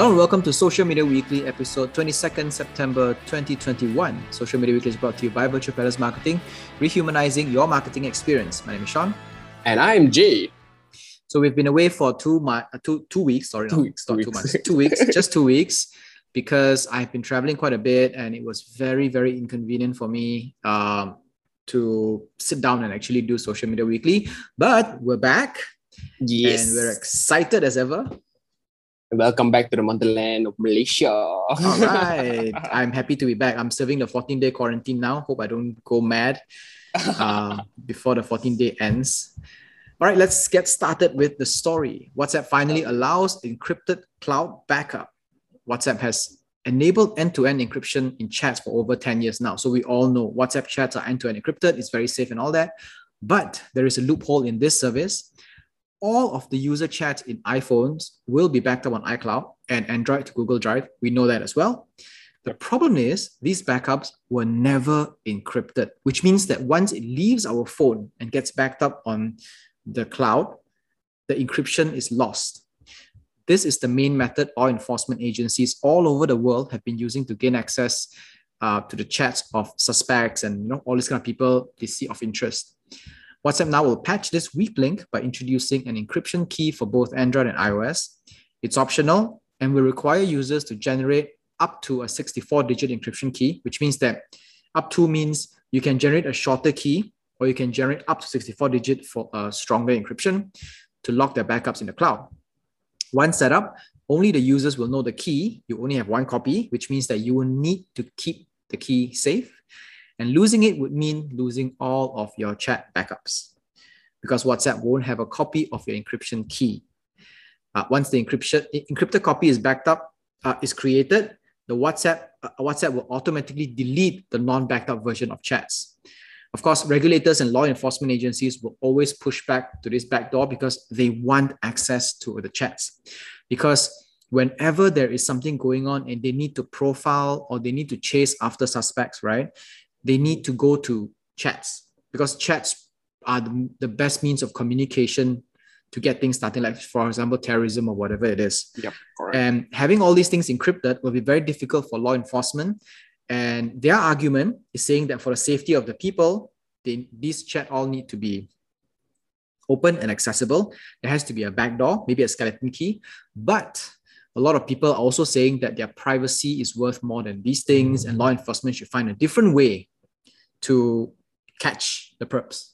Hello and welcome to Social Media Weekly, episode 22nd September 2021. Social Media Weekly is brought to you by Virtual Peddlers Marketing, rehumanizing your marketing experience. My name is Shawn. And I'm Jay. So we've been away for two, ma- uh, two, two weeks, sorry, Two no, weeks, not two two months, two weeks, just two weeks, because I've been traveling quite a bit and it was very, very inconvenient for me um, to sit down and actually do Social Media Weekly. But we're back Yes. and we're excited as ever. Welcome back to the motherland of Malaysia. All right. I'm happy to be back. I'm serving the 14 day quarantine now. Hope I don't go mad uh, before the 14 day ends. All right, let's get started with the story. WhatsApp finally allows encrypted cloud backup. WhatsApp has enabled end to end encryption in chats for over 10 years now. So we all know WhatsApp chats are end to end encrypted, it's very safe and all that. But there is a loophole in this service all of the user chats in iPhones will be backed up on iCloud and Android to Google Drive. We know that as well. The problem is these backups were never encrypted, which means that once it leaves our phone and gets backed up on the cloud, the encryption is lost. This is the main method law enforcement agencies all over the world have been using to gain access uh, to the chats of suspects and you know all these kind of people they see of interest. WhatsApp now will patch this weak link by introducing an encryption key for both Android and iOS. It's optional and will require users to generate up to a 64 digit encryption key, which means that up to means you can generate a shorter key or you can generate up to 64 digit for a stronger encryption to lock their backups in the cloud. Once set up, only the users will know the key. You only have one copy, which means that you will need to keep the key safe and losing it would mean losing all of your chat backups because WhatsApp won't have a copy of your encryption key. Uh, once the encryption encrypted copy is backed up, uh, is created, the WhatsApp uh, WhatsApp will automatically delete the non-backed up version of chats. Of course, regulators and law enforcement agencies will always push back to this backdoor because they want access to the chats. Because whenever there is something going on and they need to profile or they need to chase after suspects, right? They need to go to chats because chats are the, the best means of communication to get things started, like for example, terrorism or whatever it is. Yep, correct. And having all these things encrypted will be very difficult for law enforcement. And their argument is saying that for the safety of the people, they, these chat all need to be open and accessible. There has to be a backdoor, maybe a skeleton key. But a lot of people are also saying that their privacy is worth more than these things, and law enforcement should find a different way to catch the perps.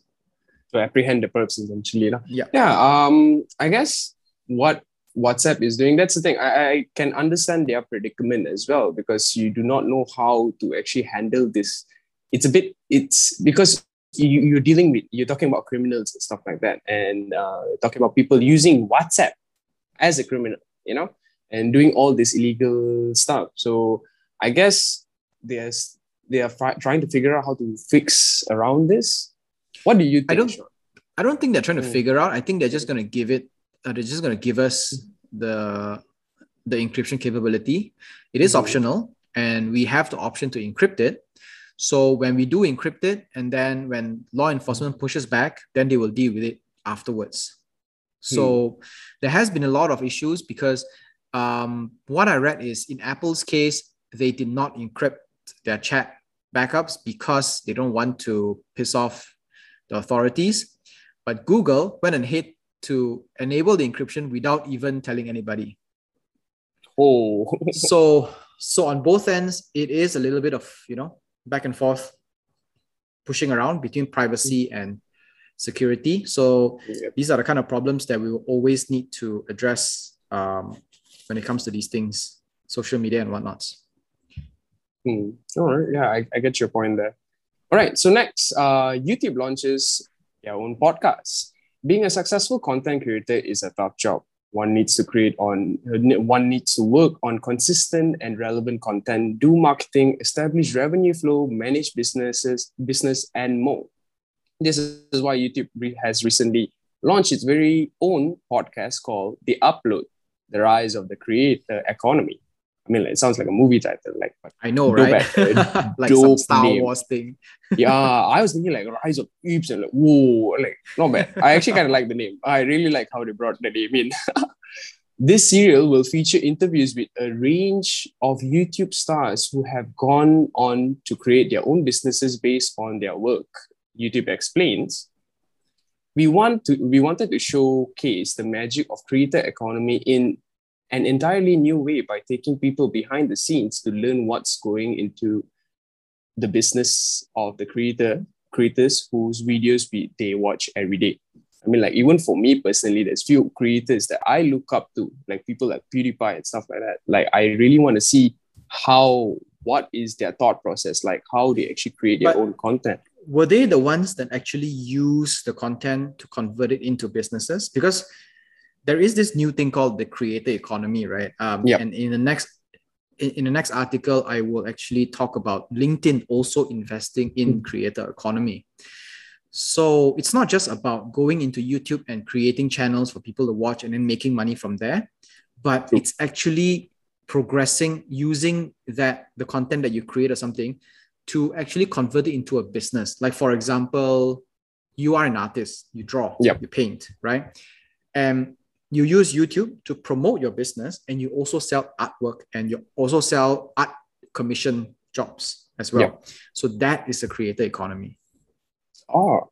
to apprehend the perps essentially. lah. Yeah. Yeah. Um, I guess what WhatsApp is doing, that's the thing. I, I can understand their predicament as well because you do not know how to actually handle this. It's a bit, it's because you, you're dealing with, you're talking about criminals and stuff like that, and uh, talking about people using WhatsApp as a criminal, you know, and doing all this illegal stuff. So I guess there's they are fi- trying to figure out how to fix around this. What do you think? I don't- I don't think they're trying to Mm. figure out. I think they're just going to give it. Uh, they're just going to give us the the encryption capability. It is Mhm. optional, and we have the option to encrypt it. So when we do encrypt it, and then when law enforcement pushes back, then they will deal with it afterwards. So there has been a lot of issues because um, what I read is in Apple's case, they did not encrypt their chat backups because they don't want to piss off the authorities. But Google went ahead to enable the encryption without even telling anybody. Oh, So, so on both ends, it is a little bit of you know back and forth, pushing around between privacy and security. So Yep. these are the kind of problems that we will always need to address um, when it comes to these things, social media and whatnots. Hmm. All right. Yeah, I, I get your point there. All right. So next, uh, YouTube launches their own podcast. Being a successful content creator is a tough job. One needs to create on one needs to work on consistent and relevant content, do marketing, establish revenue flow, manage businesses, business, and more. This is why YouTube has recently launched its very own podcast called The Upload: The Rise of the Creator Economy. I mean, it sounds like a movie title, like I know, right? like some Star name. Wars thing. yeah, I was thinking like Rise of Oops and like whoa, like not bad. I actually kind of like the name. I really like how they brought the name in. This serial will feature interviews with a range of YouTube stars who have gone on to create their own businesses based on their work. YouTube explains. We want to we wanted to showcase the magic of creator economy in an entirely new way by taking people behind the scenes to learn what's going into the business of the creator creators whose videos we, they watch every day. I mean, like even for me personally, there's few creators that I look up to, like people like PewDiePie and stuff like that. Like I really want to see how what is their thought process, like how they actually create their But- own content. Were they the ones that actually use the content to convert it into businesses? Because there is this new thing called the creator economy, right? Um, Yep. And in the next in, in the next article, I will actually talk about LinkedIn also investing in creator economy. So it's not just about going into YouTube and creating channels for people to watch and then making money from there, but it's actually progressing using that the content that you create or something to actually convert it into a business. Like for example, you are an artist, you draw, Yep. you paint, right? And you use YouTube to promote your business and you also sell artwork and you also sell art commission jobs as well. Yep. So that is a creator economy. Oh,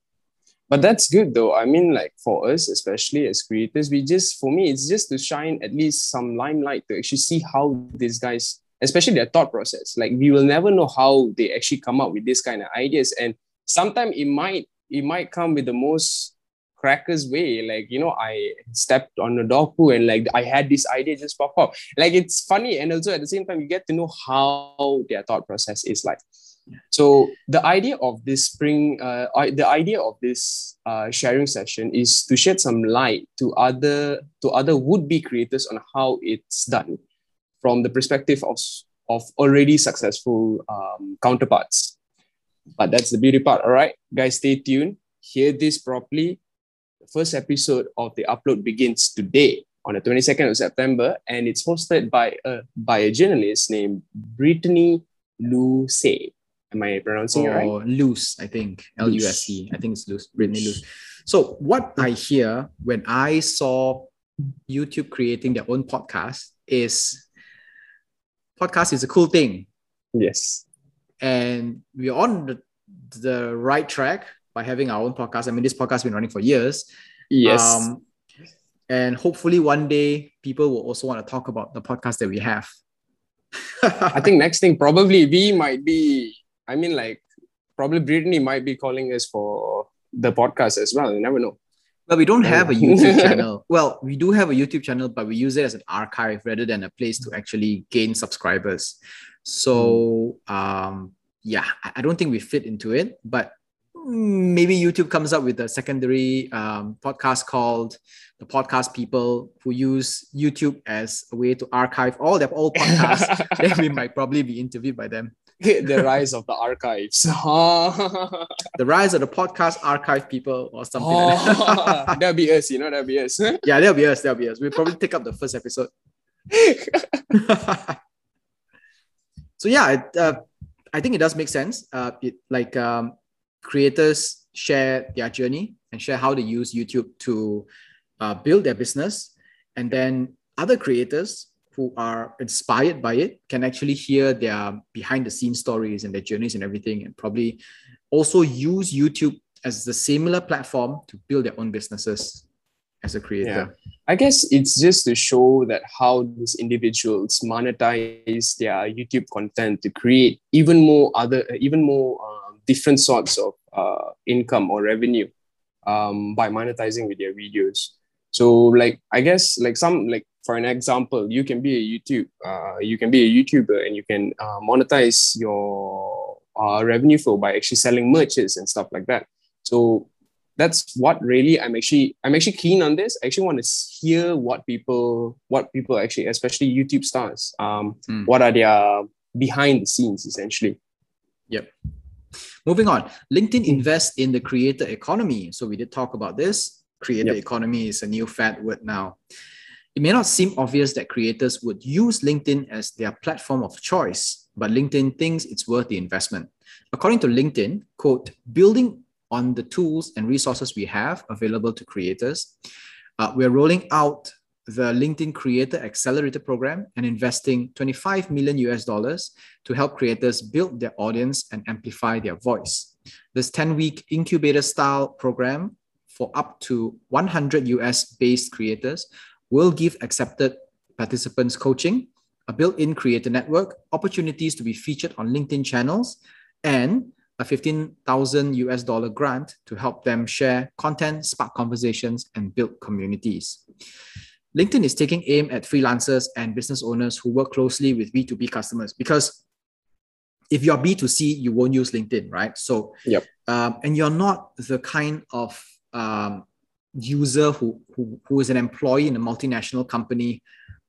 but that's good though. I mean, like for us, especially as creators, we just for me, it's just to shine at least some limelight to actually see how these guys, especially their thought process. Like we will never know how they actually come up with this kind of ideas, and sometimes it might it might come with the most crackers way. Like you know, I stepped on a dog poo and like I had this idea just pop up. Like it's funny, and also at the same time, you get to know how their thought process is like. So the idea of this spring, uh, the idea of this uh, sharing session is to shed some light to other to other would-be creators on how it's done from the perspective of of already successful um, counterparts. But that's the beauty part. All right, guys, stay tuned. Hear this properly. The first episode of the upload begins today on the 22nd of September, and it's hosted by a by a journalist named Brittany Luce. Am I pronouncing it right? or loose, I think. L U S E. I think it's loose, Brittany loose. So what I hear when I saw YouTube creating their own podcast is podcast is a cool thing. Yes. And we're on the, the right track by having our own podcast. I mean, this podcast has been running for years. Yes. Um, and hopefully one day people will also want to talk about the podcast that we have. I think next thing probably we might be. I mean, like probably Brittany might be calling us for the podcast as well. You never know. Well, we don't have a YouTube channel. Well, we do have a YouTube channel, but we use it as an archive rather than a place to actually gain subscribers. So, um, yeah, I I don't think we fit into it, but maybe YouTube comes up with a secondary um, podcast called the Podcast People who use YouTube as a way to archive all their old podcasts. then we might probably be interviewed by them. The rise of the archives. The rise of the podcast archive people or something like that. oh, that'll be us, you know, that'll be us. yeah, that'll be us. That'll be us. We'll probably take up the first episode. so yeah, it, uh, I think it does make sense. Uh, it, like um, creators share their journey and share how they use YouTube to uh, build their business, and then other creators who are inspired by it can actually hear their behind the scenes stories and their journeys and everything, and probably also use YouTube as the similar platform to build their own businesses as a creator. I guess it's just to show that how these individuals monetize their YouTube content to create even more other, even more um, different sorts of uh, income or revenue um, by monetizing with their videos. So, like, I guess, like some, like for an example, you can be a YouTube, uh, you can be a YouTuber, and you can uh, monetize your uh, revenue flow by actually selling merches and stuff like that. So that's what really I'm actually I'm actually keen on this. I actually want to hear what people what people actually, especially YouTube stars, um, Mm. what are their behind the scenes essentially. Yep. Moving on, LinkedIn invests in the creator economy. So we did talk about this. Creator Yep. economy is a new fat word now. It may not seem obvious that creators would use LinkedIn as their platform of choice, but LinkedIn thinks it's worth the investment. According to LinkedIn, quote, building on the tools and resources we have available to creators, uh, we're rolling out the LinkedIn Creator Accelerator Program and investing 25 million US dollars to help creators build their audience and amplify their voice. This 10 week incubator style program for up to 100 US based creators will give accepted participants coaching, a built in creator network, opportunities to be featured on LinkedIn channels, and a 15,000 US dollar grant to help them share content, spark conversations, and build communities. LinkedIn is taking aim at freelancers and business owners who work closely with B2B customers because if you're B2C, you won't use LinkedIn, right? So, yep. Um, and you're not the kind of um, user who, who, who is an employee in a multinational company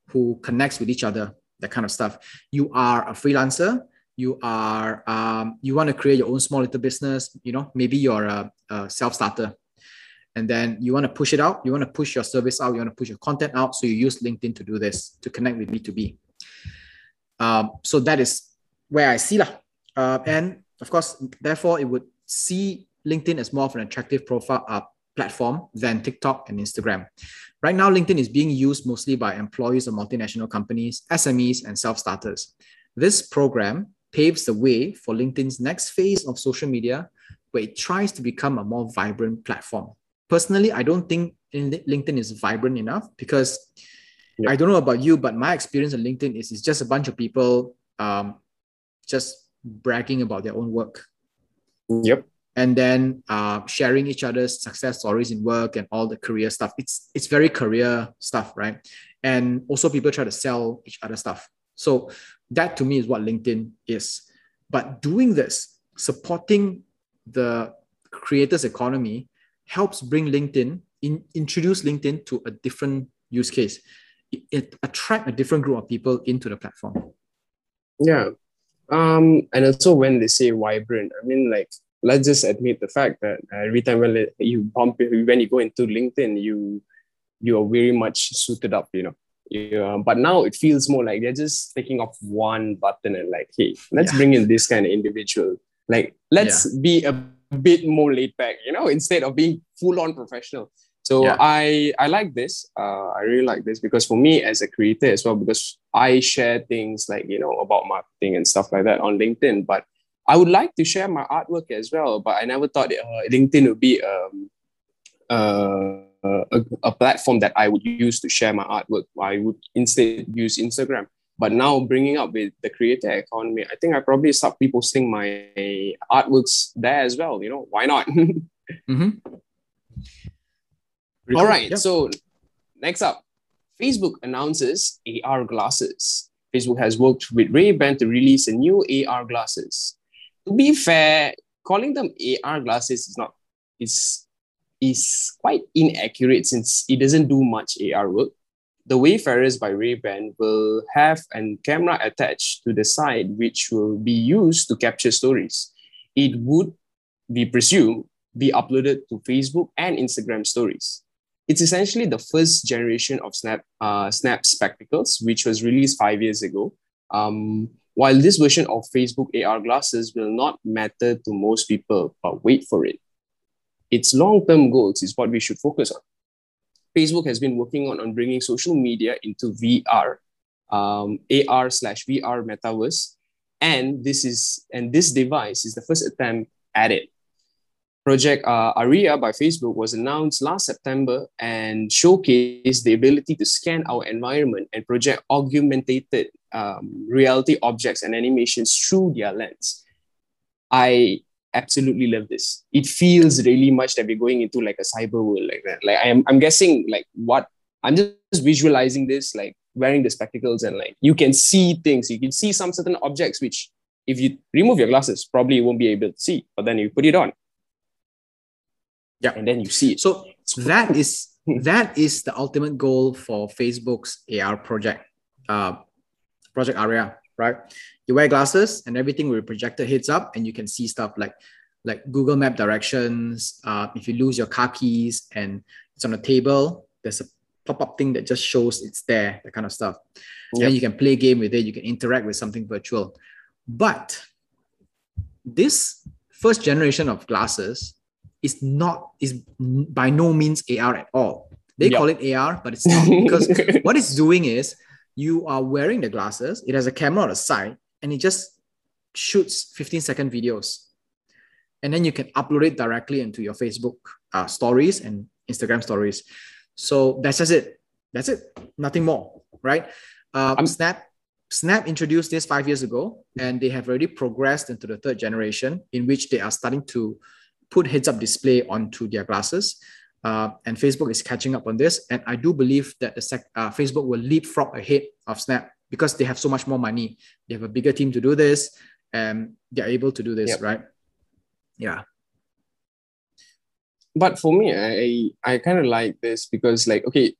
who connects with each other, that kind of stuff. You are a freelancer. You are um, you want to create your own small little business. You know, maybe you're a, a self starter, and then you want to push it out. You want to push your service out. You want to push your content out. So you use LinkedIn to do this to connect with B two B. Um, so that is where I see lah. Uh, and of course, therefore, it would see LinkedIn as more of an attractive profile uh, platform than TikTok and Instagram. Right now, LinkedIn is being used mostly by employees of multinational companies, SMEs, and self starters. This program paves the way for LinkedIn's next phase of social media, where it tries to become a more vibrant platform. Personally, I don't think LinkedIn is vibrant enough because yep. I don't know about you, but my experience on LinkedIn is it's just a bunch of people um, just bragging about their own work. Yep and then uh, sharing each other's success stories in work and all the career stuff. It's it's very career stuff, right? And also people try to sell each other stuff. So that to me is what LinkedIn is. But doing this, supporting the creators economy helps bring LinkedIn in introduce LinkedIn to a different use case. It, it attract a different group of people into the platform. Yeah. Um, and also when they say vibrant, I mean like let's just admit the fact that every time when you bump when you go into LinkedIn, you you are very much suited up, you know. Yeah, but now it feels more like they're just taking off one button and like, hey, let's yeah. bring in this kind of individual. Like, let's yeah. be a bit more laid back, you know, instead of being full on professional. So yeah. I I like this. Uh, I really like this because for me as a creator as well, because I share things like you know about marketing and stuff like that on LinkedIn. But I would like to share my artwork as well, but I never thought uh, LinkedIn would be um, uh, a, a platform that I would use to share my artwork. I would instead use Instagram. But now bringing up with the creator economy, I think I probably start posting my artworks there as well. You know, why not? mm-hmm. All right. Yep. So next up, Facebook announces AR glasses. Facebook has worked with Ray-Ban to release a new AR glasses to be fair, calling them AR glasses is not is is quite inaccurate since it doesn't do much AR work. The Wayfarers by Ray-Ban will have a camera attached to the side which will be used to capture stories. It would be presumed be uploaded to Facebook and Instagram stories. It's essentially the first generation of Snap uh, Snap spectacles, which was released five years ago. Um, while this version of Facebook AR glasses will not matter to most people, but wait for it. Its long term goals is what we should focus on. Facebook has been working on, on bringing social media into VR, um, AR slash VR metaverse, and this is and this device is the first attempt at it. Project uh, Aria by Facebook was announced last September and showcased the ability to scan our environment and project augmented um, reality objects and animations through their lens. I absolutely love this. It feels really much that we're going into like a cyber world like that. Like I'm, I'm guessing like what I'm just visualizing this like wearing the spectacles and like you can see things. You can see some certain objects which if you remove your glasses probably you won't be able to see. But then you put it on yeah. And then you see it. So that is that is the ultimate goal for Facebook's AR project, uh, Project Aria, right? You wear glasses and everything will be projected heads up and you can see stuff like like Google Map directions. Uh, if you lose your car keys and it's on a table, there's a pop-up thing that just shows it's there, that kind of stuff. Yep. And you can play game with it, you can interact with something virtual. But this first generation of glasses is not is by no means AR at all. They Yep. call it AR, but it's not because what it's doing is you are wearing the glasses, it has a camera on the side, and it just shoots 15 second videos. And then you can upload it directly into your Facebook uh, stories and Instagram stories. So that's just it. That's it. Nothing more, right? Uh, I'm- Snap Snap introduced this five years ago, and they have already progressed into the third generation, in which they are starting to put heads-up display onto their glasses. Uh, and Facebook is catching up on this, and I do believe that the sec- uh, Facebook will leapfrog ahead of Snap because they have so much more money. They have a bigger team to do this, and they're able to do this, Yep. right? Yeah. but for me, I I kind of like this because like okay,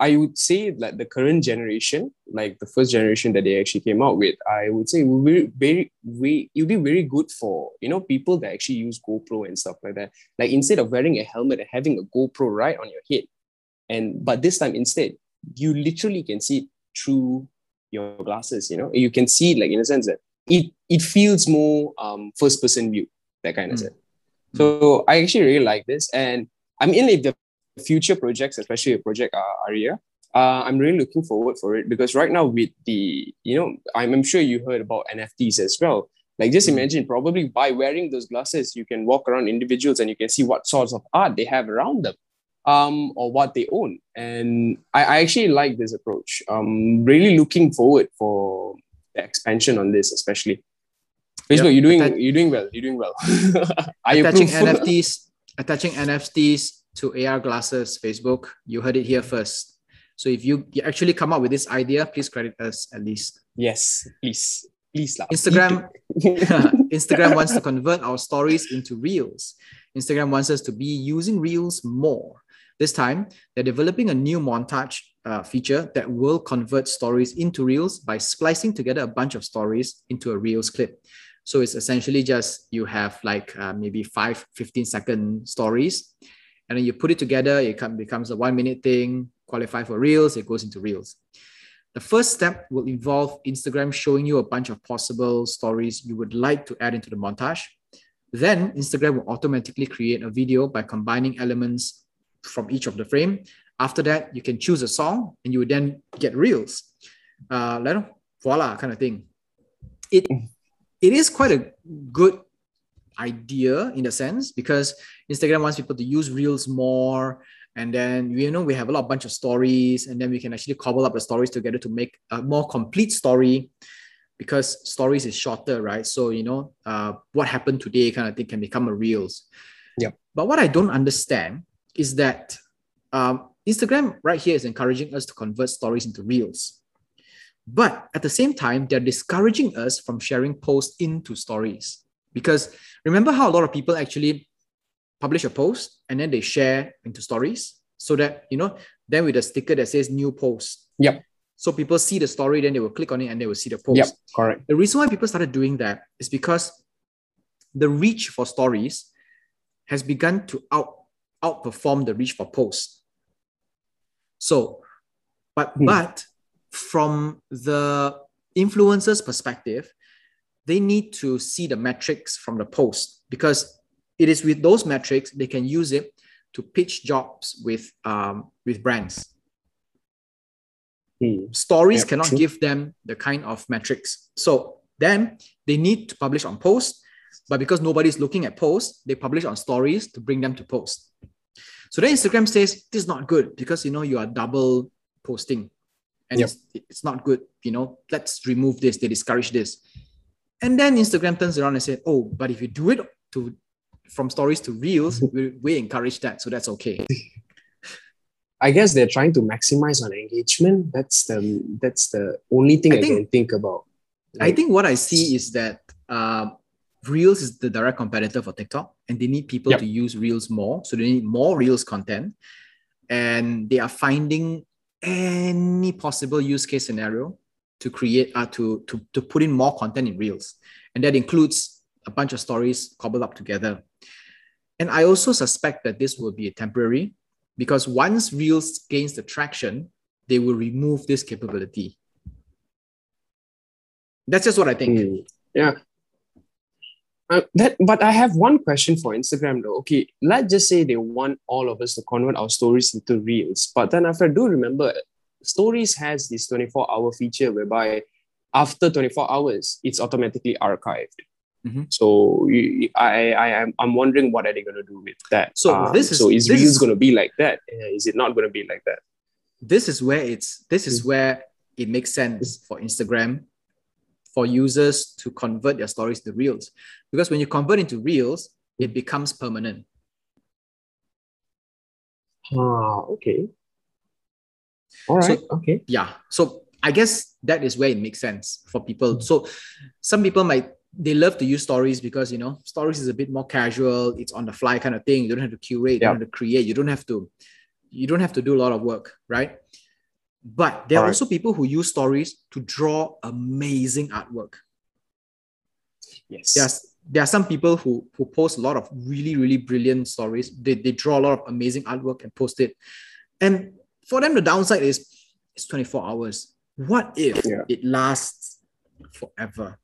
I would say that the current generation, like the first generation that they actually came out with, I would say will be very very it'll be very good for you know people that actually use GoPro and stuff like that. Like instead of wearing a helmet and having a GoPro right on your head, and but this time instead you literally can see it through your glasses. You know, you can see like in a sense that it it feels more um first person view that kind of Mm. sense. So I actually really like this, and I mean if the future projects, especially a project uh, Aria. Uh, I'm really looking forward for it because right now with the you know I'm, I'm sure you heard about NFTs as well. Like just Mm. imagine probably by wearing those glasses, you can walk around individuals and you can see what sorts of art they have around them, um, or what they own. And I, I actually like this approach. I'm really looking forward for the expansion on this, especially. Facebook, Yep, you're doing atta- you're doing well. You're doing well. Attaching. NFTs, attaching NFTs to AR glasses, Facebook. You heard it here first. So if you, actually come up with this idea, please credit us at least. Yes, please, please lah. Instagram- Instagram wants to convert our stories into reels. Instagram wants us to be using reels more. This time, they're developing a new montage uh, feature that will convert stories into reels by splicing together a bunch of stories into a reels clip. So it's essentially just you have like uh, maybe five, 15 second stories, and then you put it together, it come, becomes a one minute thing, qualify for reels, it goes into reels. The first step will involve Instagram showing you a bunch of possible stories you would like to add into the montage. Then Instagram will automatically create a video by combining elements from each of the frame. After that, you can choose a song and you would then get reels. Uh, voila, kind of thing. It it is quite a good idea in a sense because Instagram wants people to use reels more. And then you know we have a lot of bunch of stories, and then we can actually cobble up the stories together to make a more complete story because stories is shorter, right? So you know, uh, what happened today kind of thing can become a reels. Yeah. But what I don't understand is that um, Instagram right here is encouraging us to convert stories into reels, but at the same time they're discouraging us from sharing posts into stories because remember how a lot of people actually publish a post and then they share into stories so that you know then with a sticker that says new post. Yep. So people see the story, then they will click on it and they will see the post. Yep, correct. The reason why people started doing that is because the reach for stories has begun to out outperform the reach for posts. So, but Hmm. but from the influencer's perspective, they need to see the metrics from the post because it is with those metrics they can use it to pitch jobs with um, with brands Hmm. stories Yep, cannot true. give them the kind of metrics. So then they need to publish on post, but because nobody's looking at post, they publish on stories to bring them to post. So then Instagram says this is not good because you know you are double posting, and Yep. it's, it's not good. You know, let's remove this. They discourage this, and then Instagram turns around and says, "Oh, but if you do it to from stories to reels, we, we encourage that, so that's okay." I guess they're trying to maximize on engagement. That's the that's the only thing I I, think- can think about. I think what I see is that uh, Reels is the direct competitor for TikTok, and they need people Yep. to use Reels more. So they need more Reels content, and they are finding any possible use case scenario to create uh, to to to put in more content in Reels, and that includes a bunch of stories cobbled up together. And I also suspect that this will be temporary because once Reels gains the traction, they will remove this capability. That's just what I think. hmm, yeah. Uh, that, but I have one question for Instagram though. Okay, let's just say they want all of us to convert our stories into reels, but then after I do remember, stories has this 24 hour feature whereby after 24 hours, it's automatically archived. Mhm. So you, I, I am I'm wondering what are they going to do with that? So Um, this is- so is this reels is- going to be like that? Uh, it not going to be like that? this is where it's this is where it makes sense for Instagram for users to convert their stories to reels because when you convert into reels it becomes permanent Ah, okay. All right. So- okay. yeah so i guess that is where it makes sense for people so some people might they love to use stories because you know stories is a bit more casual it's on the fly kind of thing you don't have to curate you don't have to create you don't have to you don't have to do a lot of work right but there are Alright. also people who use stories to draw amazing artwork Yes. there's there are some people who who post a lot of really really brilliant stories they, they draw a lot of amazing artwork and post it and for them the downside is it's 24 hours what if Yeah. it lasts forever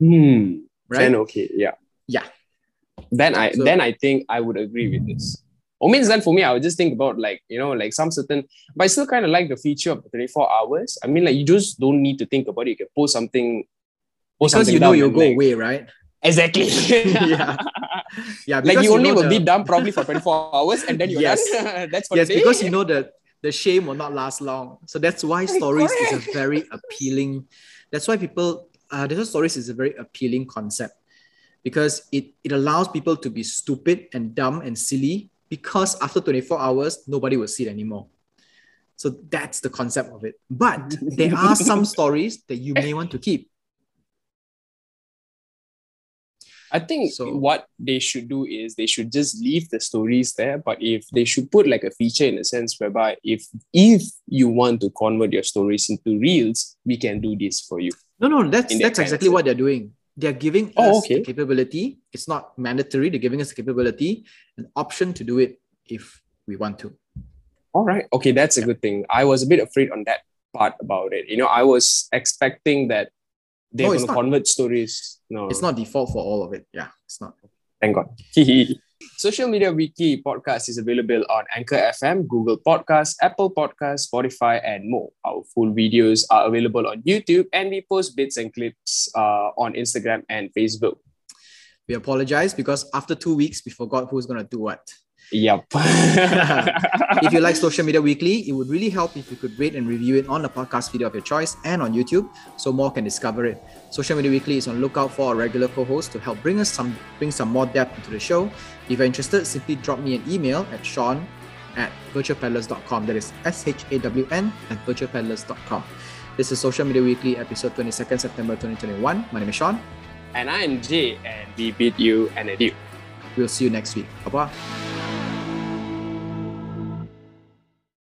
Hmm. right Then okay. Yeah. yeah then I So- then I think I would agree with this. Or means then for me, I would just think about like, you know, like some certain but I still kind of like the feature of the 24 hours. I mean, like you just don't need to think about it. You can post something post because something you know you'll go like- away right Exactly. Yeah. yeah like you only know will the- be dumb probably for 24 hours and then you're Yes. done. That's yes because you know that the shame will not last long so that's why stories is a very appealing that's why people uh that's why stories is a very appealing concept because it it allows people to be stupid and dumb and silly because after 24 hours nobody will see it anymore so that's the concept of it but there are some stories that you may want to keep I think So- what they should do is they should just leave the stories there. But if they should put like a feature in a sense whereby if if you want to convert your stories into reels, we can do this for you. No, no, that's that's exactly what they're doing. They're giving Oh, us okay. the capability. It's not mandatory. They're giving us the capability, an option to do it if we want to. All right. Okay, that's a good thing. I was a bit afraid on that part about it. You know, I was expecting that they're No, going it's to not. convert stories. No, It's not default for all of it. Yeah, it's not. Thank God. Social Media Weekly podcast is available on Anchor FM, Google Podcasts, Apple Podcasts, Spotify, and more. Our full videos are available on YouTube, and we post bits and clips uh, on Instagram and Facebook. We apologize because after two weeks, we forgot who's gonna do what. Yep. If you like Social Media Weekly, it would really help if you could rate and review it on the podcast video of your choice and on YouTube, so more can discover it. Social Media Weekly is on lookout for a regular co-host to help bring us some bring some more depth into the show. If you're interested, simply drop me an email at Shawn at virtualpeddlers.com. That is S-H-A-W-N at virtualpeddlers.com. This is Social Media Weekly, episode 22nd September 2021. My name is Shawn. and I'm Jay, and we bid you an adieu. We'll see you next week. Bye-bye.